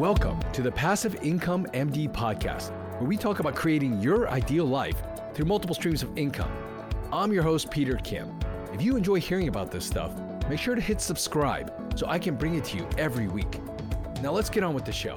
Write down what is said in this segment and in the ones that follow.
Welcome to the Passive Income MD podcast, where we talk about creating your ideal life through multiple streams of income. I'm your host, Peter Kim. If you enjoy hearing about this stuff, make sure to hit subscribe so I can bring it to you every week. Now, let's get on with the show.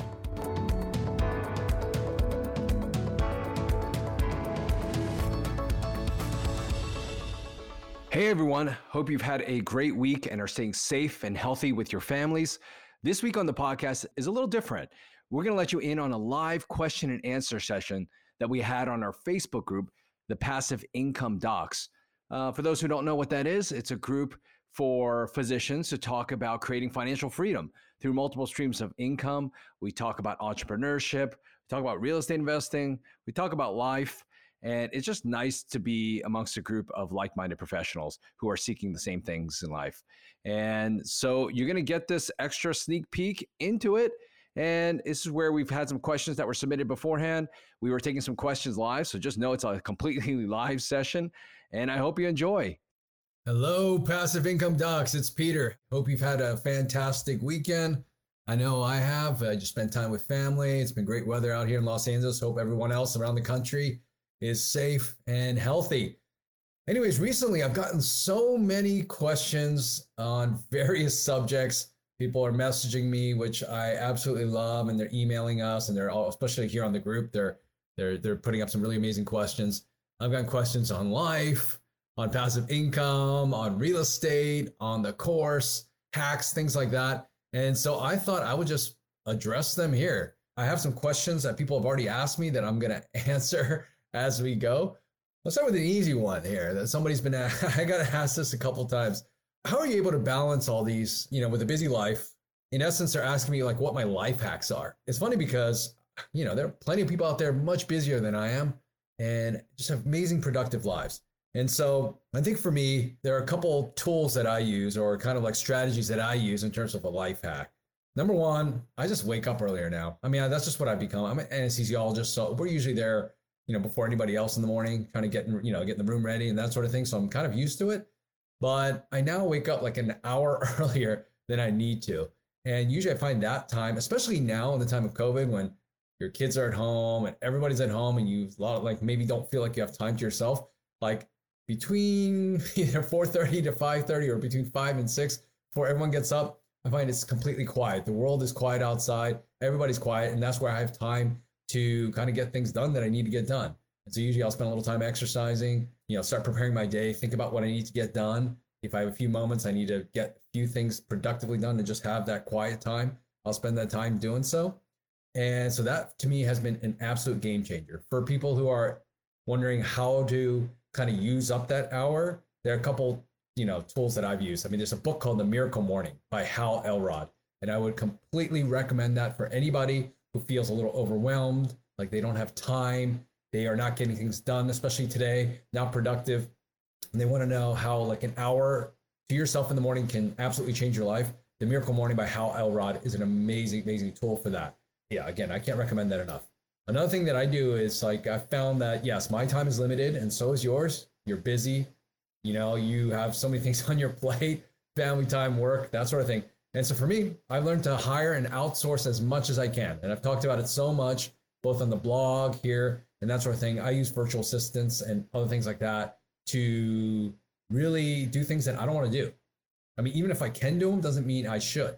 Hey everyone, hope you've had a great week and are staying safe and healthy with your families. This week on the podcast is a little different. We're going to let you in on a live question and answer session that we had on our Facebook group, the Passive Income Docs. Uh, for those who don't know what that is, it's a group for physicians to talk about creating financial freedom through multiple streams of income. We talk about entrepreneurship, we talk about real estate investing, we talk about life. And it's just nice to be amongst a group of like minded professionals who are seeking the same things in life. And so you're going to get this extra sneak peek into it. And this is where we've had some questions that were submitted beforehand. We were taking some questions live. So just know it's a completely live session. And I hope you enjoy. Hello, Passive Income Docs. It's Peter. Hope you've had a fantastic weekend. I know I have. I just spent time with family. It's been great weather out here in Los Angeles. Hope everyone else around the country is safe and healthy. Anyways, recently I've gotten so many questions on various subjects. People are messaging me, which I absolutely love, and they're emailing us, and they're all, especially here on the group, they're they're they're putting up some really amazing questions. I've got questions on life, on passive income, on real estate, on the course, hacks, things like that. And so I thought I would just address them here. I have some questions that people have already asked me that I'm going to answer as we go. Let's start with an easy one here that somebody's been, I got to ask this a couple times. How are you able to balance all these, you know, with a busy life? In essence, they're asking me like what my life hacks are. It's funny because, you know, there are plenty of people out there much busier than I am and just have amazing productive lives. And so I think for me, there are a couple tools that I use or kind of like strategies that I use in terms of a life hack. Number one, I just wake up earlier now. I mean, that's just what I've become. I'm an anesthesiologist, so we're usually there you know, before anybody else in the morning, kind of getting, you know, getting the room ready and that sort of thing. So I'm kind of used to it. But I now wake up like an hour earlier than I need to. And usually I find that time, especially now in the time of COVID when your kids are at home and everybody's at home and you a lot of like maybe don't feel like you have time to yourself, like between either 4:30 to 5:30 or between 5 and 6 before everyone gets up, I find it's completely quiet. The world is quiet outside, everybody's quiet, and that's where I have time to kind of get things done that I need to get done. And so usually I'll spend a little time exercising, you know, start preparing my day, think about what I need to get done. If I have a few moments, I need to get a few things productively done and just have that quiet time. I'll spend that time doing so. And so that to me has been an absolute game changer for people who are wondering how to kind of use up that hour. There are a couple, you know, tools that I've used. I mean, there's a book called The Miracle Morning by Hal Elrod, and I would completely recommend that for anybody who feels a little overwhelmed, like they don't have time, they are not getting things done, especially today, not productive. And they want to know how like an hour to yourself in the morning can absolutely change your life. The Miracle Morning by Hal Elrod is an amazing, amazing tool for that. Yeah, again, I can't recommend that enough. Another thing that I do is like I found that yes, my time is limited and so is yours. You're busy, you know, you have so many things on your plate, family time, work, that sort of thing. And so for me, I've learned to hire and outsource as much as I can. And I've talked about it so much, both on the blog here and that sort of thing. I use virtual assistants and other things like that to really do things that I don't want to do. I mean, even if I can do them, doesn't mean I should.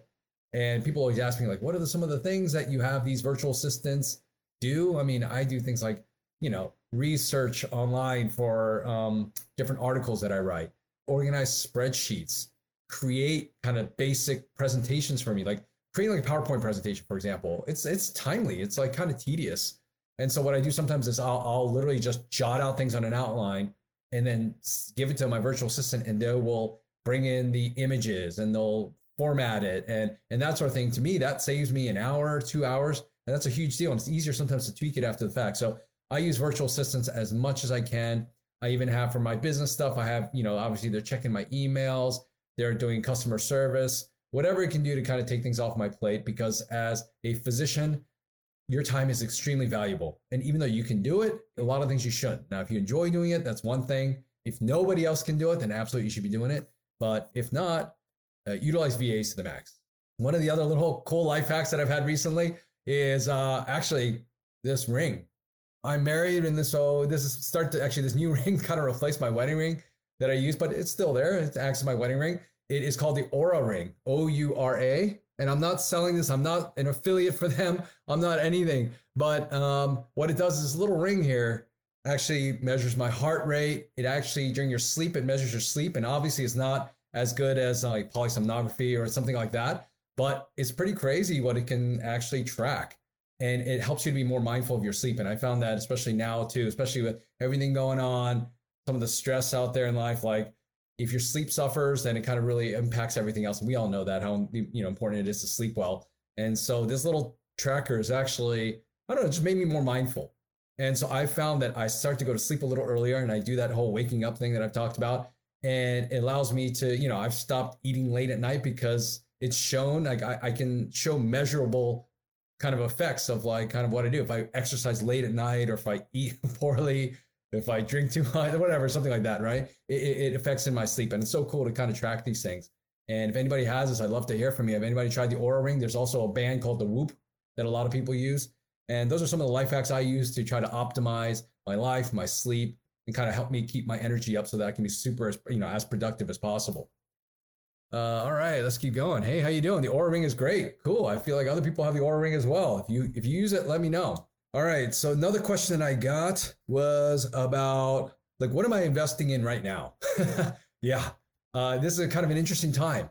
And people always ask me, like, what are the, some of the things that you have these virtual assistants do? I mean, I do things like, you know, research online for um, different articles that I write, organize spreadsheets, create kind of basic presentations for me, like creating like a PowerPoint presentation, for example. It's it's timely. It's like kind of tedious. And so what I do sometimes is I'll, I'll literally just jot out things on an outline and then give it to my virtual assistant, and they will bring in the images and they'll format it and and that sort of thing. To me, that saves me an hour, two hours, and that's a huge deal. And it's easier sometimes to tweak it after the fact. So I use virtual assistants as much as I can. I even have for my business stuff. I have, you know, obviously they're checking my emails they're doing customer service, whatever it can do to kind of take things off my plate. Because as a physician, your time is extremely valuable. And even though you can do it, a lot of things you shouldn't. Now, if you enjoy doing it, that's one thing. If nobody else can do it, then absolutely you should be doing it. But if not, uh, utilize VAs to the max. One of the other little cool life hacks that I've had recently is uh, actually this ring. I'm married, and this so this is start to actually this new ring kind of replaced my wedding ring that I use, but it's still there. It acts as my wedding ring. It is called the Oura ring, O U R A. And I'm not selling this. I'm not an affiliate for them. I'm not anything. But um, what it does is this little ring here actually measures my heart rate. It actually during your sleep, it measures your sleep, and obviously it's not as good as uh, like polysomnography or something like that. But it's pretty crazy what it can actually track. And it helps you to be more mindful of your sleep. And I found that especially now too, especially with everything going on, some of the stress out there in life, like if your sleep suffers, then it kind of really impacts everything else. And we all know that how you know important it is to sleep well. And so this little tracker is actually, I don't know, it just made me more mindful. And so I found that I start to go to sleep a little earlier and I do that whole waking up thing that I've talked about. And it allows me to, you know, I've stopped eating late at night because it's shown like I, I can show measurable kind of effects of like kind of what I do. If I exercise late at night or if I eat poorly, if I drink too much, whatever, something like that, right? It, it affects in my sleep. And it's so cool to kind of track these things. And if anybody has this, I'd love to hear from you. If anybody tried the Oura Ring, there's also a band called the Whoop that a lot of people use. And those are some of the life hacks I use to try to optimize my life, my sleep, and kind of help me keep my energy up so that I can be super, you know, as productive as possible. Uh, all right, let's keep going. Hey, how you doing? The Oura Ring is great. Cool. I feel like other people have the Oura Ring as well. If you if you use it, let me know. All right. So another question that I got was about like what am I investing in right now? yeah. Uh, this is a kind of an interesting time.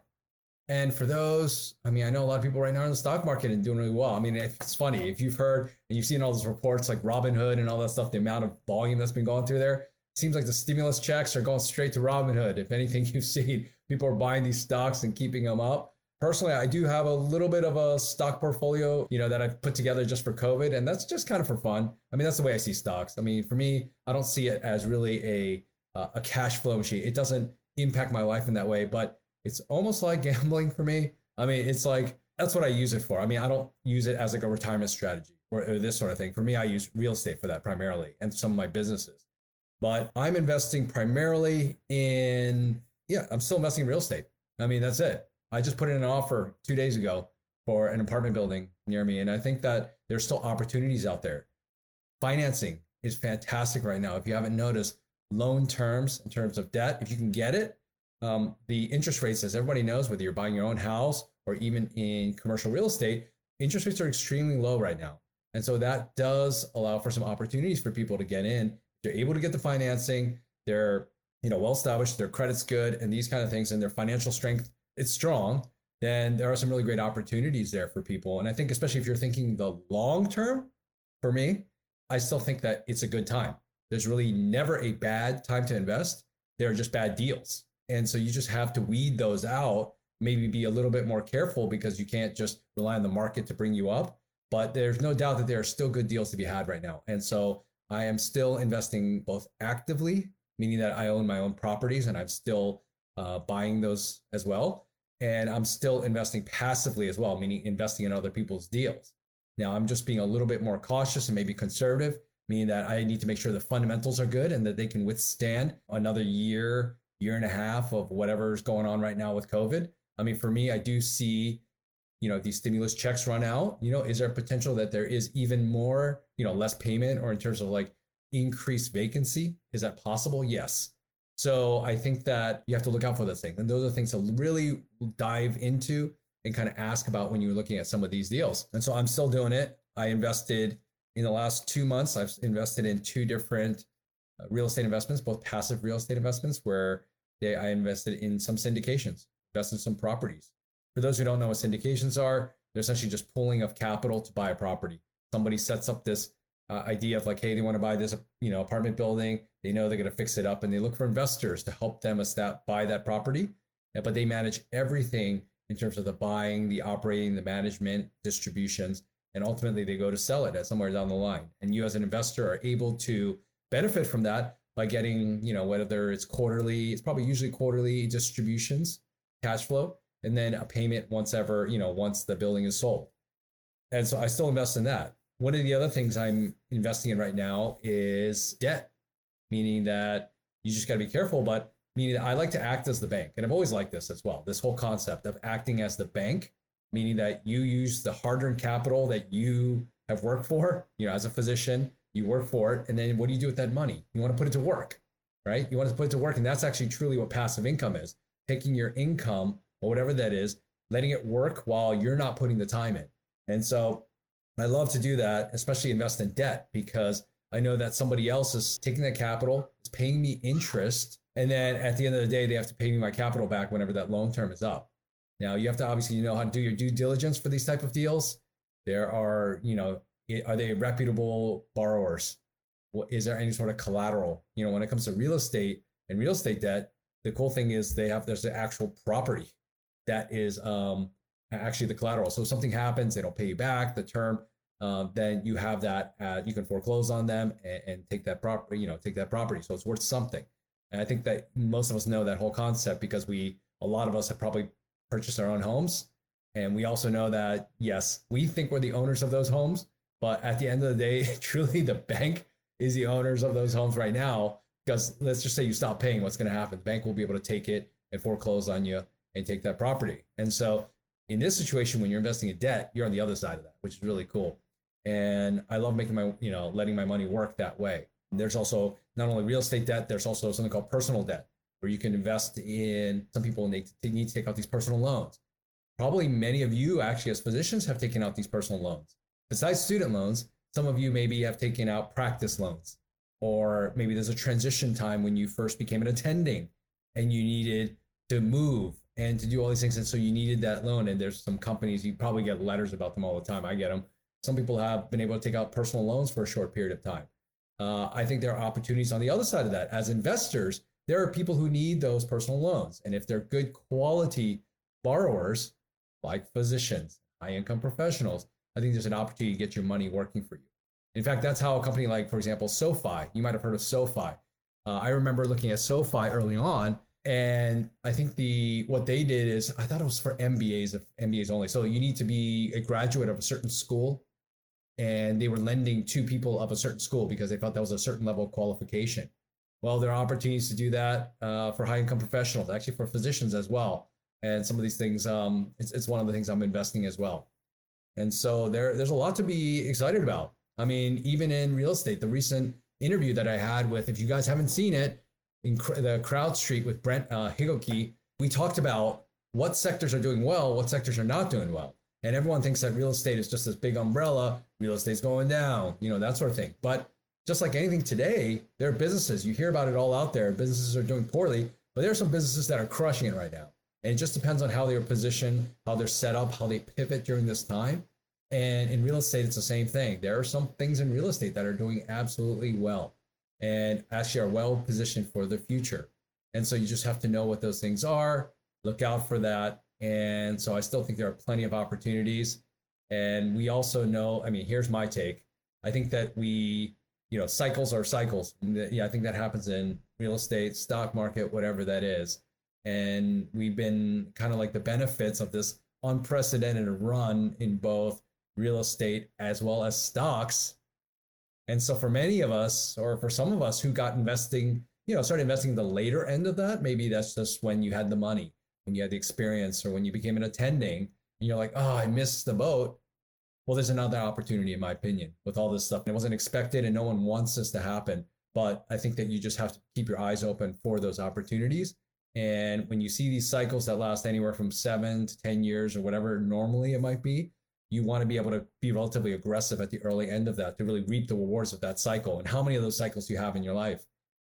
And for those, I mean, I know a lot of people right now in the stock market and doing really well. I mean, it's funny if you've heard and you've seen all those reports like Robinhood and all that stuff, the amount of volume that's been going through there. Seems like the stimulus checks are going straight to Robinhood. If anything, you've seen people are buying these stocks and keeping them up. Personally, I do have a little bit of a stock portfolio, you know, that I've put together just for COVID, and that's just kind of for fun. I mean, that's the way I see stocks. I mean, for me, I don't see it as really a uh, a cash flow machine. It doesn't impact my life in that way, but it's almost like gambling for me. I mean, it's like that's what I use it for. I mean, I don't use it as like a retirement strategy or, or this sort of thing. For me, I use real estate for that primarily and some of my businesses. But I'm investing primarily in, yeah, I'm still investing in real estate. I mean, that's it. I just put in an offer two days ago for an apartment building near me. And I think that there's still opportunities out there. Financing is fantastic right now. If you haven't noticed, loan terms in terms of debt, if you can get it, um, the interest rates, as everybody knows, whether you're buying your own house or even in commercial real estate, interest rates are extremely low right now. And so that does allow for some opportunities for people to get in. They're able to get the financing. They're you know well established. Their credit's good, and these kind of things, and their financial strength it's strong. Then there are some really great opportunities there for people. And I think especially if you're thinking the long term, for me, I still think that it's a good time. There's really never a bad time to invest. There are just bad deals. And so you just have to weed those out, maybe be a little bit more careful because you can't just rely on the market to bring you up. But there's no doubt that there are still good deals to be had right now. And so I am still investing both actively, meaning that I own my own properties and I'm still uh, buying those as well. And I'm still investing passively as well, meaning investing in other people's deals. Now I'm just being a little bit more cautious and maybe conservative, meaning that I need to make sure the fundamentals are good and that they can withstand another year, year and a half of whatever's going on right now with COVID. I mean, for me, I do see, you know, these stimulus checks run out. You know, is there a potential that there is even more, you know, less payment or in terms of like increased vacancy? Is that possible? Yes. So I think that you have to look out for those things. And those are things to really dive into and kind of ask about when you're looking at some of these deals. And so I'm still doing it. I invested in the last two months, I've invested in two different uh, real estate investments, both passive real estate investments, where they, I invested in some syndications, invested in some properties. For those who don't know what syndications are, they're essentially just pooling of capital to buy a property. Somebody sets up this uh, idea of like, hey, they want to buy this, you know, apartment building. They know they're going to fix it up, and they look for investors to help them buy that property. But they manage everything in terms of the buying, the operating, the management, distributions, and ultimately they go to sell it at somewhere down the line. And you, as an investor, are able to benefit from that by getting, you know, whether it's quarterly, it's probably usually quarterly distributions, cash flow, and then a payment once ever, you know, once the building is sold. And so I still invest in that. One of the other things I'm investing in right now is debt, meaning that you just got to be careful, but meaning that I like to act as the bank. And I've always liked this as well this whole concept of acting as the bank, meaning that you use the hard-earned capital that you have worked for, you know, as a physician, you work for it, and then what do you do with that money? You want to put it to work, right? You want to put it to work, and that's actually truly what passive income is: taking your income or whatever that is, letting it work while you're not putting the time in. And so, I love to do that, especially invest in debt, because I know that somebody else is taking that capital, is paying me interest, and then at the end of the day, they have to pay me my capital back whenever that loan term is up. Now you have to obviously you know how to do your due diligence for these type of deals. There are, you know, are they reputable borrowers? Is there any sort of collateral? You know, when it comes to real estate and real estate debt, the cool thing is they have there's the actual property that is um, actually the collateral. So if something happens, they don't pay you back the term, uh, then you have that. Uh, you can foreclose on them and, and take that property. You know, take that property. So it's worth something. And I think that most of us know that whole concept because we, a lot of us have probably purchased our own homes. And we also know that, yes, we think we're the owners of those homes, but at the end of the day, truly the bank is the owners of those homes right now. Because let's just say you stop paying, what's going to happen? The bank will be able to take it and foreclose on you and take that property. And so, in this situation, when you're investing in debt, you're on the other side of that, which is really cool. And I love making my, you know, letting my money work that way. There's also not only real estate debt, there's also something called personal debt, where you can invest in some people need to, need to take out these personal loans. Probably many of you, actually, as physicians, have taken out these personal loans. Besides student loans, some of you maybe have taken out practice loans, or maybe there's a transition time when you first became an attending and you needed to move and to do all these things. And so you needed that loan. And there's some companies, you probably get letters about them all the time. I get them. Some people have been able to take out personal loans for a short period of time. Uh, I think there are opportunities on the other side of that. As investors, there are people who need those personal loans. And if they're good quality borrowers, like physicians, high income professionals, I think there's an opportunity to get your money working for you. In fact, that's how a company like, for example, SoFi, you might have heard of SoFi. Uh, I remember looking at SoFi early on, and I think the what they did is I thought it was for MBAs, MBAs only. So you need to be a graduate of a certain school and they were lending to people of a certain school because they thought that was a certain level of qualification. Well, there are opportunities to do that uh, for high income professionals, actually for physicians as well. And some of these things, um, it's, it's one of the things I'm investing as well. And so there, there's a lot to be excited about. I mean, even in real estate, the recent interview that I had with, if you guys haven't seen it, in the CrowdStreet with Brent uh, Higoki, we talked about what sectors are doing well, what sectors are not doing well. And everyone thinks that real estate is just this big umbrella, real estate's going down, you know, that sort of thing. But just like anything today, there are businesses, you hear about it all out there. Businesses are doing poorly, but there are some businesses that are crushing it right now. And it just depends on how they're positioned, how they're set up, how they pivot during this time. And in real estate, it's the same thing. There are some things in real estate that are doing absolutely well and actually are well positioned for the future. And so you just have to know what those things are, look out for that, and so I still think there are plenty of opportunities. And we also know, I mean, here's my take. I think that we, you know, cycles are cycles. Yeah, I think that happens in real estate, stock market, whatever that is. And we've been kind of like the benefits of this unprecedented run in both real estate as well as stocks. And so for many of us, or for some of us who got investing, you know, started investing in the later end of that, maybe that's just when you had the money when you had the experience or when you became an attending and you're like, oh, I missed the boat. Well, there's another opportunity, in my opinion, with all this stuff. It wasn't expected and no one wants this to happen. But I think that you just have to keep your eyes open for those opportunities. And when you see these cycles that last anywhere from seven to 10 years or whatever normally it might be, you want to be able to be relatively aggressive at the early end of that to really reap the rewards of that cycle. And how many of those cycles you have in your life?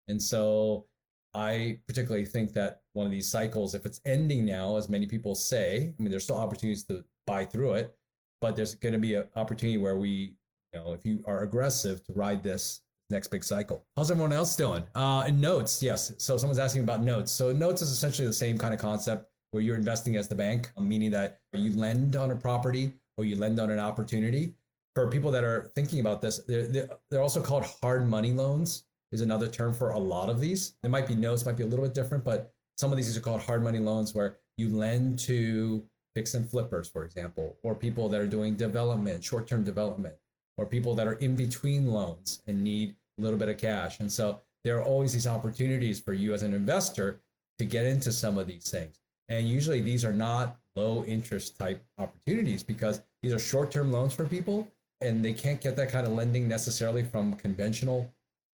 And so I particularly think that one of these cycles, if it's ending now, as many people say, I mean, there's still opportunities to buy through it, but there's going to be an opportunity where we, you know, if you are aggressive to ride this next big cycle. How's everyone else doing? Uh, and notes, yes. So someone's asking about notes. So notes is essentially the same kind of concept where you're investing as the bank, meaning that you lend on a property or you lend on an opportunity. For people that are thinking about this, they're, they're also called hard money loans is another term for a lot of these. There might be notes, might be a little bit different, but some of these are called hard money loans where you lend to fix and flippers, for example, or people that are doing development, short term development, or people that are in between loans and need a little bit of cash. And so there are always these opportunities for you as an investor to get into some of these things. And usually these are not low interest type opportunities because these are short term loans for people and they can't get that kind of lending necessarily from conventional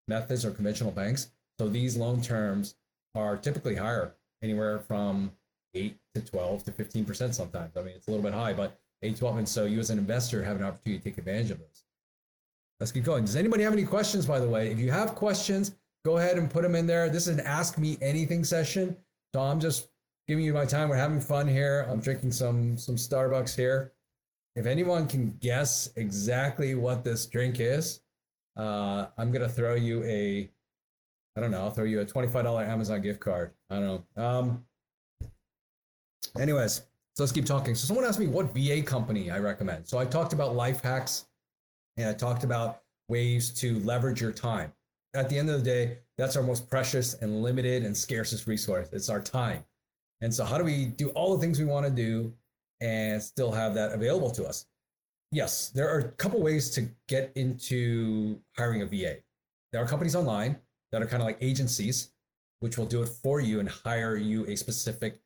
methods or conventional banks. So these loan terms are typically higher, anywhere from 8 to 12 to 15% sometimes. I mean, it's a little bit high, but 8 12. And so you as an investor have an opportunity to take advantage of those. Let's keep going. Does anybody have any questions, by the way? If you have questions, go ahead and put them in there. This is an Ask Me Anything session. So I'm just giving you my time. We're having fun here. I'm drinking some some Starbucks here. If anyone can guess exactly what this drink is, uh, I'm gonna throw you a, I don't know, I'll throw you a $25 Amazon gift card. I don't know. Um, anyways, so let's keep talking. So someone asked me what VA company I recommend. So I talked about life hacks, and I talked about ways to leverage your time. At the end of the day, that's our most precious and limited and scarcest resource. It's our time. And so, how do we do all the things we want to do and still have that available to us? Yes, there are a couple ways to get into hiring a VA. There are companies online that are kind of like agencies, which will do it for you and hire you a specific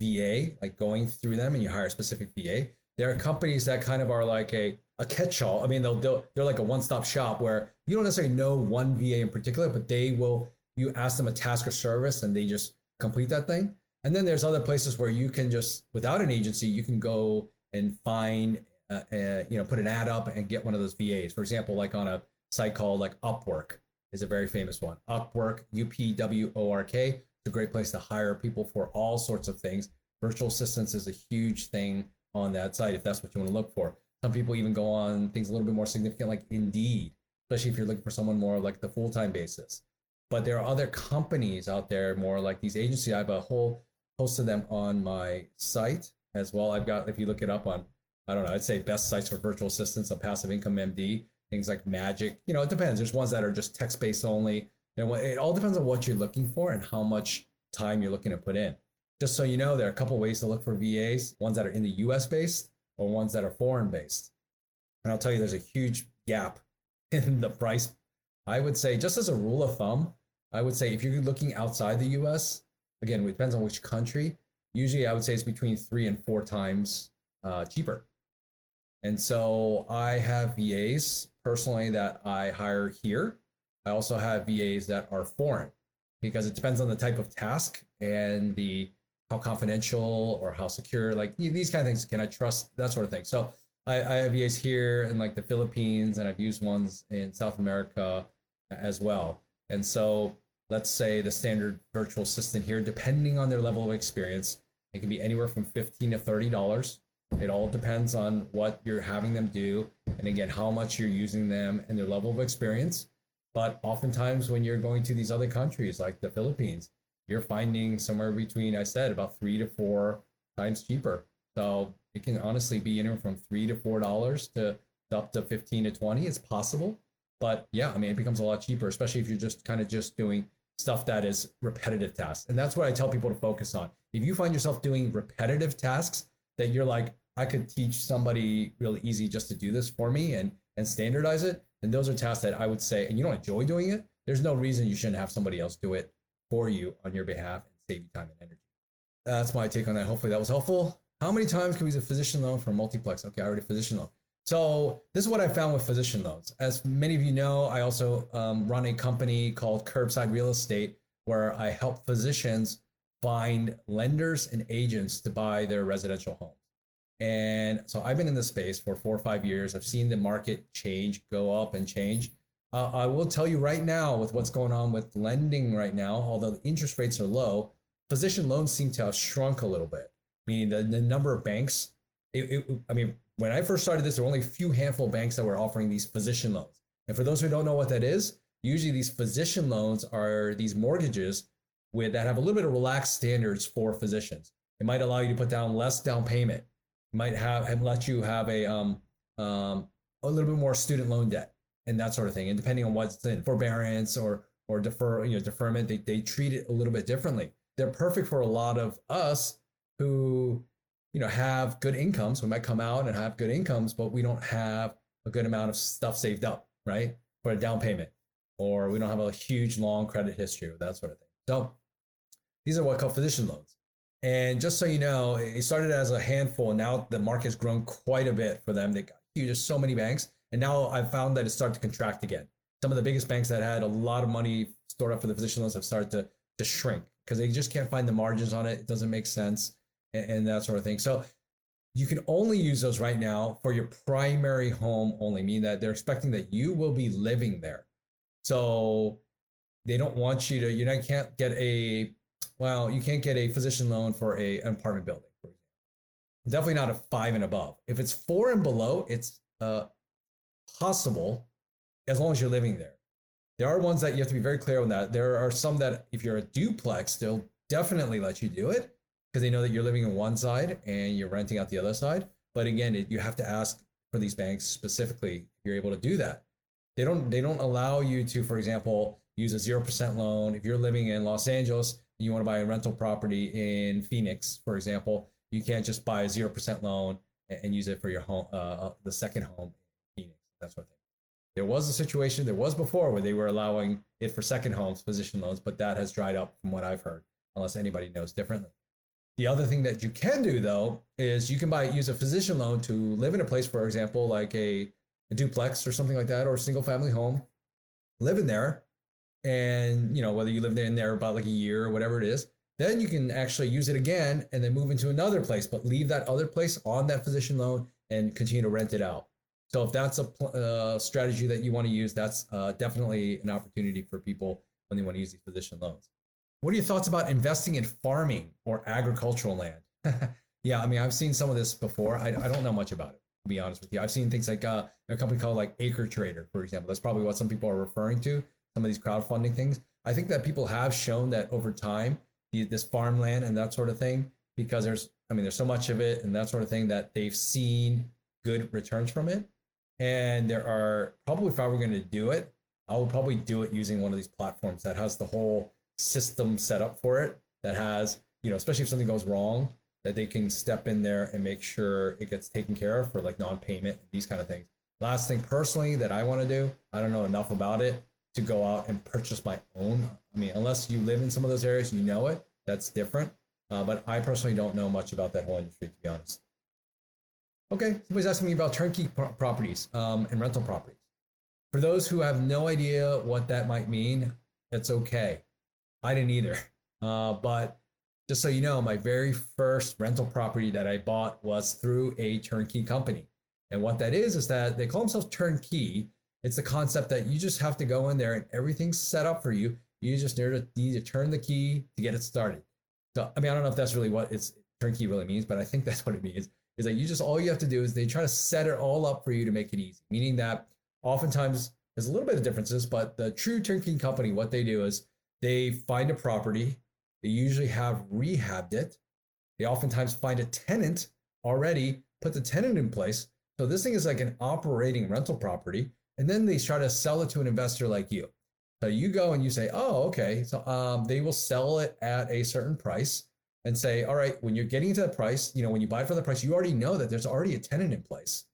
VA, like going through them and you hire a specific VA. There are companies that kind of are like a, a catch-all. I mean, they'll, they'll they're like a one-stop shop where you don't necessarily know one VA in particular, but they will you ask them a task or service and they just complete that thing. And then there's other places where you can just, without an agency, you can go and find, uh, uh, you know, put an ad up and get one of those VAs. For example, like on a site called like Upwork is a very famous one. Upwork, U P W O R K. It's a great place to hire people for all sorts of things. Virtual assistants is a huge thing on that site if that's what you want to look for. Some people even go on things a little bit more significant like Indeed, especially if you're looking for someone more like the full time basis. But there are other companies out there, more like these agencies. I have a whole host of them on my site as well. I've got, if you look it up on, I don't know, I'd say best sites for virtual assistants on Passive Income MD, things like Magic. You know, it depends. There's ones that are just text based only. And it all depends on what you're looking for and how much time you're looking to put in. Just so you know, there are a couple ways to look for VAs, ones that are in the US based or ones that are foreign based. And I'll tell you, there's a huge gap in the price. I would say, just as a rule of thumb, I would say if you're looking outside the US, again, it depends on which country. Usually, I would say it's between three and four times uh, cheaper. And so I have VAs personally that I hire here. I also have VAs that are foreign because it depends on the type of task and the how confidential or how secure, like these kind of things. Can I trust that sort of thing? So I, I have VAs here in like the Philippines, and I've used ones in South America as well. And so let's say the standard virtual assistant here, depending on their level of experience, it can be anywhere from 15 to $30. It all depends on what you're having them do. And again, how much you're using them and their level of experience. But oftentimes when you're going to these other countries like the Philippines, you're finding somewhere between, I said, about three to four times cheaper. So it can honestly be anywhere from three to four dollars to up to 15 to 20. It's possible. But yeah, I mean, it becomes a lot cheaper, especially if you're just kind of just doing stuff that is repetitive tasks. And that's what I tell people to focus on. If you find yourself doing repetitive tasks that you're like, I could teach somebody really easy just to do this for me and and standardize it, then those are tasks that I would say, and you don't enjoy doing it, there's no reason you shouldn't have somebody else do it for you on your behalf and save you time and energy. That's my take on that. Hopefully that was helpful. How many times can we use a physician loan for a multiplex? Okay, I already physician loan. So this is what I found with physician loans. As many of you know, I also um, run a company called Curbside Real Estate, where I help physicians find lenders and agents to buy their residential homes. And so I've been in this space for four or five years. I've seen the market change, go up and change. Uh, I will tell you right now, with what's going on with lending right now, although the interest rates are low, physician loans seem to have shrunk a little bit. Meaning the, the number of banks. It, it, I mean, when I first started this, there were only a few handful of banks that were offering these physician loans. And for those who don't know what that is, usually these physician loans are these mortgages with that have a little bit of relaxed standards for physicians. It might allow you to put down less down payment. It might have and let you have a um, um, a little bit more student loan debt and that sort of thing. And depending on what's in forbearance or or defer, you know, deferment, they, they treat it a little bit differently. They're perfect for a lot of us who you know have good incomes we might come out and have good incomes but we don't have a good amount of stuff saved up right for a down payment or we don't have a huge long credit history or that sort of thing so these are what called physician loans And just so you know, it started as a handful, and now the market has grown quite a bit for them. They got huge, there's so many banks, and now I've found that it's started to contract again. Some of the biggest banks that had a lot of money stored up for the physician loans have started to to shrink because they just can't find the margins on it. It doesn't make sense, and, and that sort of thing. So you can only use those right now for your primary home only, meaning that they're expecting that you will be living there. So they don't want you to, you know, can't get a well, you can't get a physician loan for a, an apartment building. Definitely not a five and above. If it's four and below, it's uh, possible as long as you're living there. There are ones that you have to be very clear on that. There are some that, if you're a duplex, they'll definitely let you do it because they know that you're living in one side and you're renting out the other side. But again, it, you have to ask for these banks specifically if you're able to do that. They don't they don't allow you to, for example, use a zero percent loan if you're living in Los Angeles And you want to buy a rental property in Phoenix, for example, you can't just buy a zero percent loan and, use it for your home, uh, uh, the second home in Phoenix. There was a situation there was before where they were allowing it for second homes, physician loans, but that has dried up from what I've heard, unless anybody knows differently. The other thing that you can do though is you can buy use a physician loan to live in a place, for example, like a, a duplex or something like that, or a single family home, live in there, and you know whether you lived in there about like a year or whatever it is then you can actually use it again and then move into another place but leave that other place on that physician loan and continue to rent it out. So if that's a uh, strategy that you want to use that's uh, definitely an opportunity for people when they want to use these physician loans what are your thoughts about investing in farming or agricultural land yeah i mean i've seen some of this before I, I don't know much about it to be honest with you i've seen things like uh, a company called like AcreTrader for example that's probably what some people are referring to some of these crowdfunding things. I think that people have shown that over time, this farmland and that sort of thing, because there's, I mean, there's so much of it and that sort of thing that they've seen good returns from it. And there are probably, if I were going to do it, I would probably do it using one of these platforms that has the whole system set up for it, that has, you know, especially if something goes wrong, that they can step in there and make sure it gets taken care of for like non-payment, these kind of things. Last thing personally that I want to do, I don't know enough about it, to go out and purchase my own. I mean, unless you live in some of those areas, you know it. That's different. Uh, but I personally don't know much about that whole industry, to be honest. Okay, somebody's asking me about turnkey pro- properties um, and rental properties. For those who have no idea what that might mean, it's okay. I didn't either. Uh, but just so you know, my very first rental property that I bought was through a turnkey company. And what that is, is that they call themselves turnkey it's the concept that you just have to go in there and everything's set up for you. You just need to, need to turn the key to get it started. So, I mean, I don't know if that's really what it's turnkey really means, but I think that's what it means. Is that you just all you have to do is they try to set it all up for you to make it easy. Meaning that oftentimes there's a little bit of differences, but the true turnkey company, what they do is they find a property, they usually have rehabbed it. They oftentimes find a tenant already, put the tenant in place. So this thing is like an operating rental property and then they try to sell it to an investor like you. So you go and you say, oh, okay. So um, they will sell it at a certain price and say, all right, when you're getting to the price, you know, when you buy it for the price, you already know that there's already a tenant in place.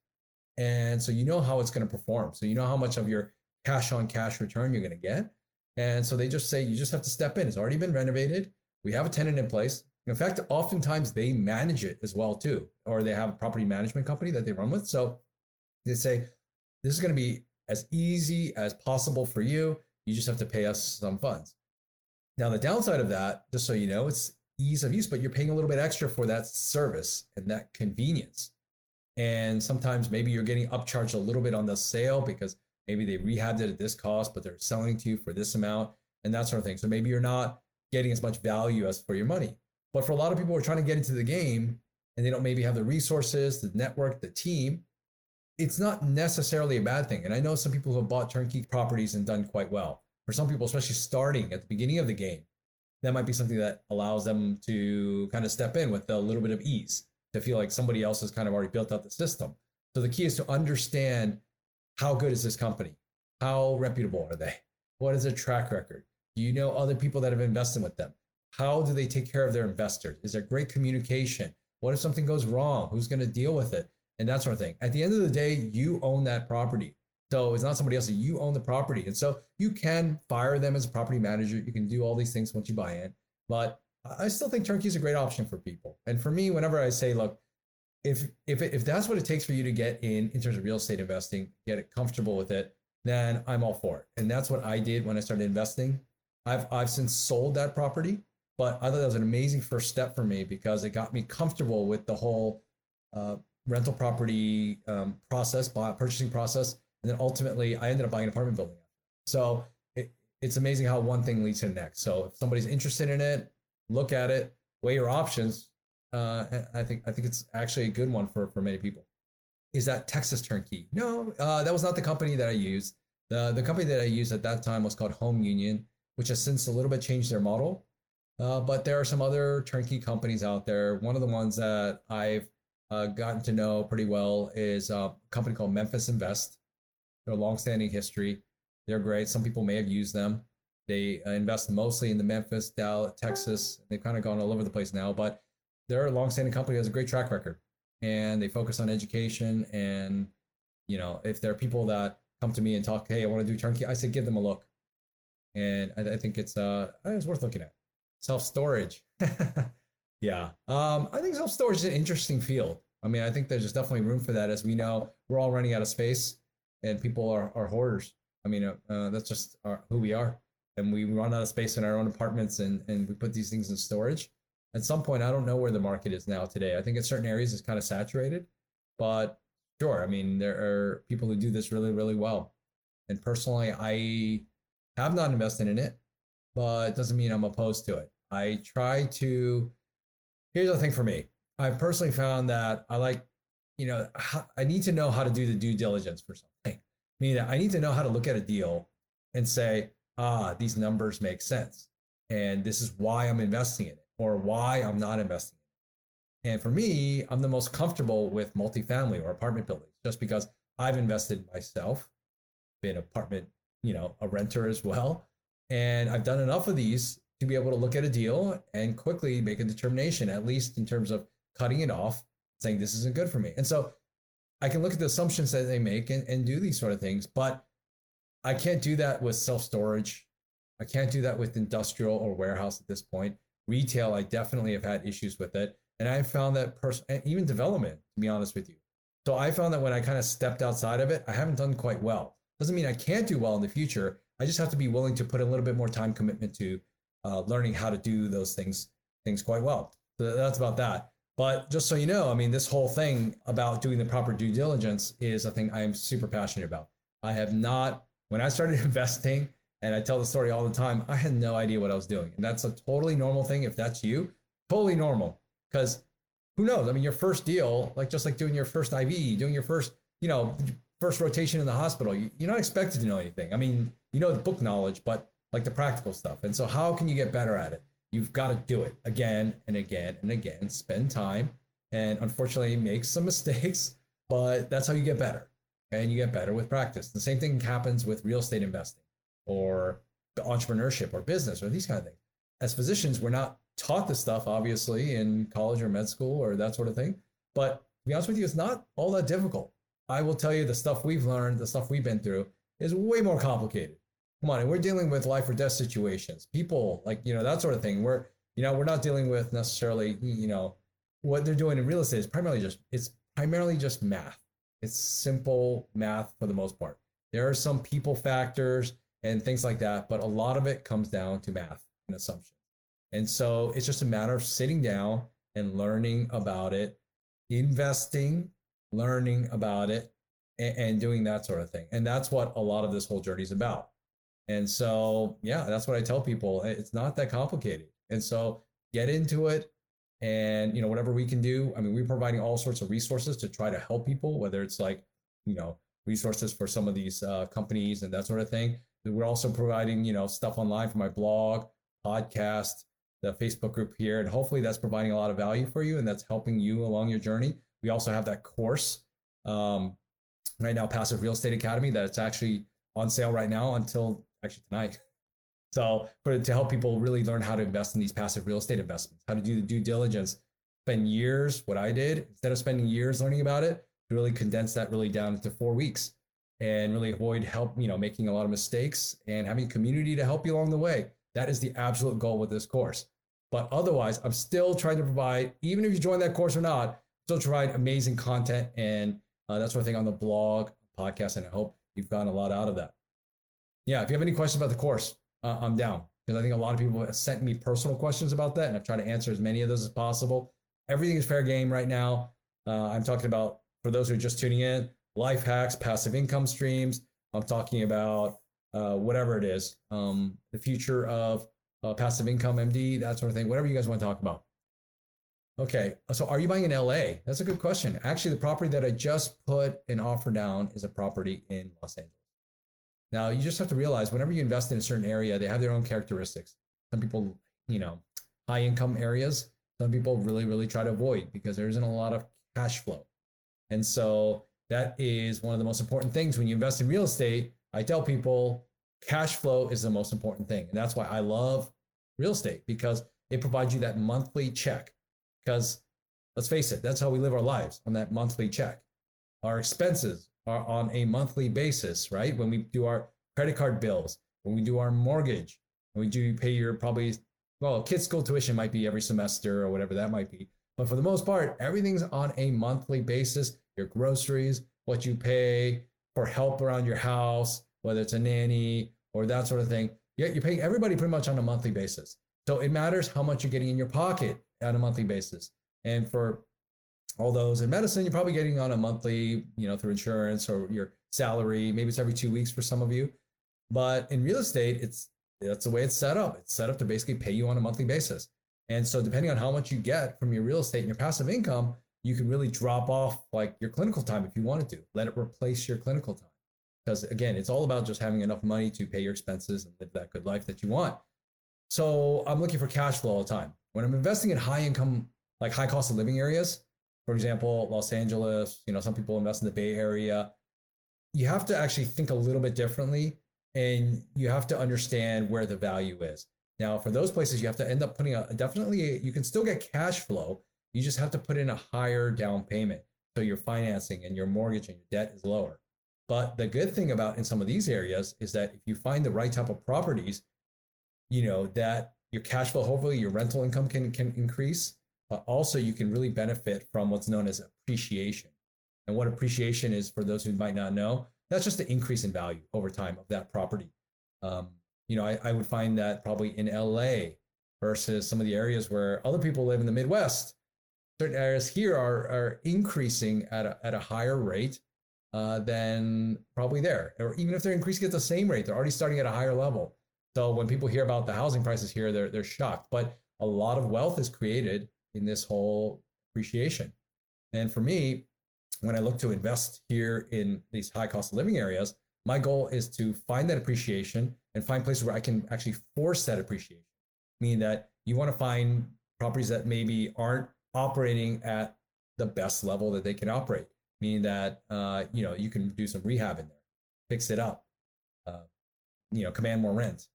And so you know how it's going to perform. So you know how much of your cash on cash return you're going to get. And so they just say, you just have to step in. It's already been renovated. We have a tenant in place. In fact, oftentimes they manage it as well too, or they have a property management company that they run with. So they say, this is going to be as easy as possible for you. You just have to pay us some funds. Now, the downside of that, just so you know, it's ease of use, but you're paying a little bit extra for that service and that convenience. And sometimes maybe you're getting upcharged a little bit on the sale because maybe they rehabbed it at this cost, but they're selling to you for this amount and that sort of thing. So maybe you're not getting as much value as for your money. But for a lot of people who are trying to get into the game and they don't maybe have the resources, the network, the team, it's not necessarily a bad thing. And I know some people who have bought turnkey properties and done quite well. For some people, especially starting at the beginning of the game, that might be something that allows them to kind of step in with a little bit of ease to feel like somebody else has kind of already built out the system. So the key is to understand how good is this company? How reputable are they? What is their track record? Do you know other people that have invested with them? How do they take care of their investors? Is there great communication? What if something goes wrong? Who's going to deal with it? and that sort of thing. At the end of the day, you own that property. So it's not somebody else. You own the property. And so you can fire them as a property manager. You can do all these things once you buy in. But I still think turnkey is a great option for people. And for me, whenever I say, look, if if if that's what it takes for you to get in in terms of real estate investing, get it comfortable with it, then I'm all for it. And that's what I did when I started investing. I've I've since sold that property, but I thought that was an amazing first step for me because it got me comfortable with the whole uh, rental property um, process, buy, purchasing process, and then ultimately I ended up buying an apartment building. So it, it's amazing how one thing leads to the next. So if somebody's interested in it, look at it, weigh your options. Uh, I think I think it's actually a good one for for many people. Is that Texas Turnkey? No, uh, that was not the company that I used. The the company that I used at that time was called HomeUnion, which has since a little bit changed their model. Uh, but there are some other turnkey companies out there. One of the ones that I've uh, gotten to know pretty well is a company called Memphis Invest. They're a long-standing history. They're great. Some people may have used them. They uh, invest mostly in the Memphis, Dallas, Texas. They've kind of gone all over the place now, but they're a long-standing company that has a great track record, and they focus on education. And you know, if there are people that come to me and talk, hey, I want to do turnkey, I say give them a look, and I, I think it's uh, it's worth looking at. Self storage. Yeah. Um, I think self storage is an interesting field. I mean, I think there's definitely room for that. As we know, we're all running out of space, and people are, are hoarders. I mean, uh, uh, that's just our, who we are, and we run out of space in our own apartments, and and we put these things in storage. At some point, I don't know where the market is now today. I think in certain areas it's kind of saturated, but sure. I mean, there are people who do this really, really well. And personally, I have not invested in it, but it doesn't mean I'm opposed to it. I try to here's the thing for me. I personally found that I like, you know, I need to know how to do the due diligence for something. Meaning I need to know how to look at a deal and say, ah, these numbers make sense. And this is why I'm investing in it or why I'm not investing. And for me, I'm the most comfortable with multifamily or apartment buildings just because I've invested myself, been apartment, you know, a renter as well. And I've done enough of these to be able to look at a deal and quickly make a determination, at least in terms of cutting it off, saying this isn't good for me. And so I can look at the assumptions that they make and, and do these sort of things, but I can't do that with self storage. I can't do that with industrial or warehouse at this point. Retail, I definitely have had issues with it. And I found that person, even development, to be honest with you. So I found that when I kind of stepped outside of it, I haven't done quite well. Doesn't mean I can't do well in the future. I just have to be willing to put a little bit more time commitment to uh, learning how to do those things things quite well. So that's about that. But just so you know, I mean, this whole thing about doing the proper due diligence is a thing I am super passionate about. I have not, when I started investing, and I tell the story all the time, I had no idea what I was doing. And that's a totally normal thing. If that's you, totally normal. Because who knows? I mean, your first deal, like just like doing your first IV, doing your first, you know, first rotation in the hospital, you're not expected to know anything. I mean, you know the book knowledge, but like the practical stuff. And so, how can you get better at it? You've got to do it again and again and again, spend time, and unfortunately, make some mistakes, but that's how you get better. And you get better with practice. The same thing happens with real estate investing or entrepreneurship or business or these kind of things. As physicians, we're not taught this stuff, obviously, in college or med school or that sort of thing. But to be honest with you, it's not all that difficult. I will tell you the stuff we've learned, the stuff we've been through is way more complicated come on, we're dealing with life or death situations, people like, you know, that sort of thing. We're, you know, we're not dealing with necessarily, you know, what they're doing in real estate is primarily just, it's primarily just math. It's simple math for the most part. There are some people factors and things like that, but a lot of it comes down to math and assumptions. And so it's just a matter of sitting down and learning about it, investing, learning about it, and, and doing that sort of thing. And that's what a lot of this whole journey is about. And so, yeah, that's what I tell people. It's not that complicated. And so get into it and, you know, whatever we can do. I mean, we're providing all sorts of resources to try to help people, whether it's like, you know, resources for some of these uh, companies and that sort of thing. We're also providing, you know, stuff online for my blog, podcast, the Facebook group here. And hopefully that's providing a lot of value for you and that's helping you along your journey. We also have that course um, right now, Passive Real Estate Academy, that it's actually on sale right now until actually tonight. So for to help people really learn how to invest in these passive real estate investments, how to do the due diligence, spend years, what I did, instead of spending years learning about it, to really condense that really down into four weeks and really avoid help, you know, making a lot of mistakes and having community to help you along the way. That is the absolute goal with this course. But otherwise, I'm still trying to provide, even if you join that course or not, still provide amazing content and uh, that sort of thing on the blog, podcast, and I hope you've gotten a lot out of that. Yeah, if you have any questions about the course, uh, I'm down because I think a lot of people have sent me personal questions about that, and I've tried to answer as many of those as possible. Everything is fair game right now. Uh, I'm talking about for those who are just tuning in, life hacks, passive income streams. I'm talking about uh, whatever it is, um, the future of uh, passive income, MD, that sort of thing. Whatever you guys want to talk about. Okay, so are you buying in LA? That's a good question. Actually, the property that I just put an offer down is a property in Los Angeles. Now, you just have to realize whenever you invest in a certain area, they have their own characteristics. Some people, you know, high income areas, some people really, really try to avoid because there isn't a lot of cash flow. And so that is one of the most important things when you invest in real estate. I tell people cash flow is the most important thing. And that's why I love real estate because it provides you that monthly check because let's face it, that's how we live our lives on that monthly check. Our expenses are on a monthly basis, right? When we do our credit card bills, when we do our mortgage, when we do pay your probably, well, kids' school tuition might be every semester or whatever that might be. But for the most part, everything's on a monthly basis. Your groceries, what you pay for help around your house, whether it's a nanny or that sort of thing. Yeah, you're paying everybody pretty much on a monthly basis. So it matters how much you're getting in your pocket on a monthly basis. And for all those in medicine, you're probably getting on a monthly, you know, through insurance or your salary. Maybe it's every two weeks for some of you. But in real estate, it's that's the way it's set up. It's set up to basically pay you on a monthly basis. And so depending on how much you get from your real estate and your passive income, you can really drop off like your clinical time if you wanted to. Let it replace your clinical time. Because again, it's all about just having enough money to pay your expenses and live that good life that you want. So I'm looking for cash flow all the time. When I'm investing in high income, like high cost of living areas, for example, Los Angeles, you know, some people invest in the Bay Area, you have to actually think a little bit differently and you have to understand where the value is. Now, for those places, you have to end up putting a definitely, you can still get cash flow. You just have to put in a higher down payment. So your financing and your mortgage and your debt is lower. But the good thing about in some of these areas is that if you find the right type of properties, you know, that your cash flow, hopefully your rental income can, can increase. But also you can really benefit from what's known as appreciation. And what appreciation is for those who might not know, that's just the increase in value over time of that property. Um, you know, I, I would find that probably in LA versus some of the areas where other people live in the Midwest, certain areas here are, are increasing at a, at a higher rate uh, than probably there. Or even if they're increasing at the same rate, they're already starting at a higher level. So when people hear about the housing prices here, they're they're shocked. But a lot of wealth is created in this whole appreciation. And for me, when I look to invest here in these high cost of living areas, my goal is to find that appreciation and find places where I can actually force that appreciation. Meaning that you want to find properties that maybe aren't operating at the best level that they can operate. Meaning that uh, you know you can do some rehab in there, fix it up, uh, you know, command more rent,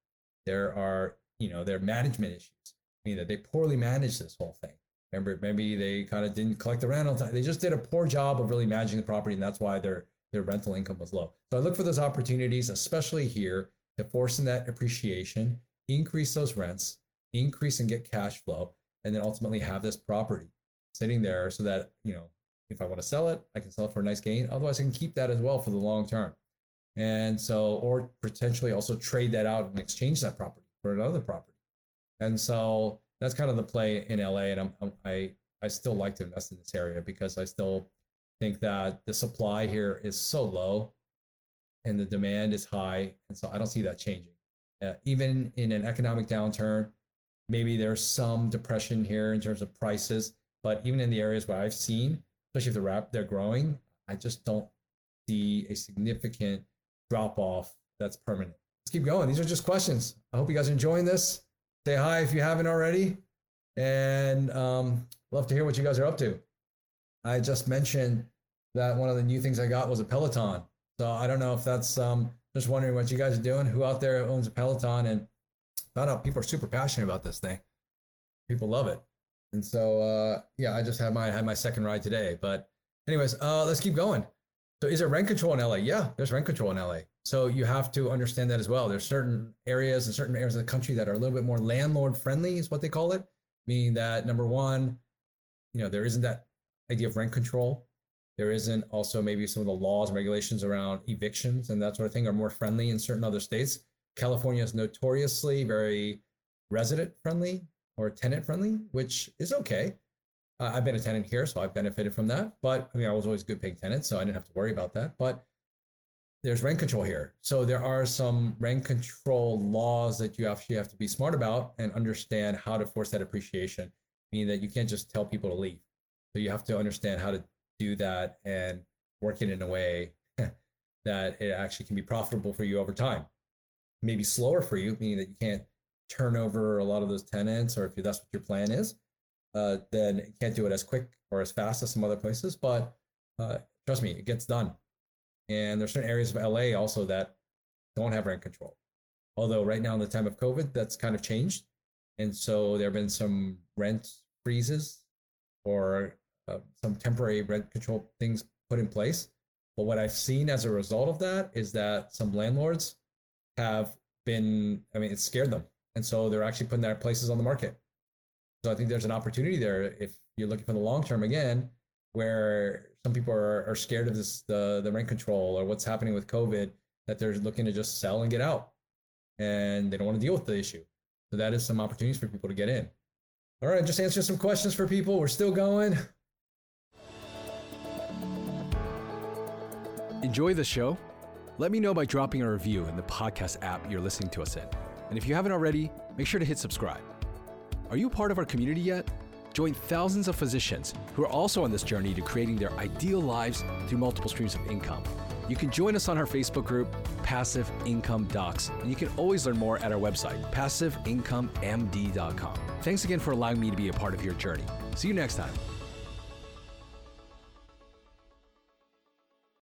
there are, you know, there are management issues. Meaning that they poorly managed this whole thing. Remember, maybe they kind of didn't collect the rent on time. They just did a poor job of really managing the property, and that's why their their rental income was low. So I look for those opportunities, especially here, to force in that appreciation, increase those rents, increase and get cash flow, and then ultimately have this property sitting there so that you know if I want to sell it, I can sell it for a nice gain. Otherwise, I can keep that as well for the long term. And so, or potentially also trade that out and exchange that property for another property. And so that's kind of the play in LA. And I'm, I'm, i I still like to invest in this area because I still think that the supply here is so low and the demand is high. And so I don't see that changing. Uh, even in an economic downturn, maybe there's some depression here in terms of prices. But even in the areas where I've seen, especially if they're, they're growing, I just don't see a significant drop off that's permanent. Let's keep going. These are just questions. I hope you guys are enjoying this. Say hi if you haven't already. And um, love to hear what you guys are up to. I just mentioned that one of the new things I got was a Peloton. So I don't know if that's um, just wondering what you guys are doing. Who out there owns a Peloton? And found out people are super passionate about this thing. People love it. And so uh, yeah, I just had my had my second ride today. But anyways, uh, let's keep going. So is there rent control in LA? Yeah, there's rent control in LA. So you have to understand that as well. There's certain areas and certain areas of the country that are a little bit more landlord friendly, is what they call it. meaning that number one, you know, there isn't that idea of rent control. There isn't also maybe some of the laws and regulations around evictions and that sort of thing are more friendly in certain other states. California is notoriously very resident friendly or tenant friendly, which is okay. Uh, I've been a tenant here, so I've benefited from that. But I mean, I was always a good paying tenant, so I didn't have to worry about that. But there's rent control here. So there are some rent control laws that you actually have to be smart about and understand how to force that appreciation, meaning that you can't just tell people to leave. So you have to understand how to do that and work it in a way that it actually can be profitable for you over time. Maybe slower for you, meaning that you can't turn over a lot of those tenants, or if that's what your plan is, uh, then you can't do it as quick or as fast as some other places. But uh, trust me, it gets done. And there's certain areas of LA also that don't have rent control. Although right now in the time of COVID, that's kind of changed. And so there have been some rent freezes or uh, some temporary rent control things put in place. But what I've seen as a result of that is that some landlords have been, I mean, it scared them. And so they're actually putting their places on the market. So I think there's an opportunity there if you're looking for the long term again, where some people are, are scared of this the the rent control or what's happening with COVID that they're looking to just sell and get out, and they don't want to deal with the issue. So that is some opportunities for people to get in. All right, just answering some questions for people. We're still going. Enjoy the show? Let me know by dropping a review in the podcast app you're listening to us in. And if you haven't already, make sure to hit subscribe. Are you part of our community yet? Join thousands of physicians who are also on this journey to creating their ideal lives through multiple streams of income. You can join us on our Facebook group, Passive Income Docs, and you can always learn more at our website, passiveincomemd.com. Thanks again for allowing me to be a part of your journey. See you next time.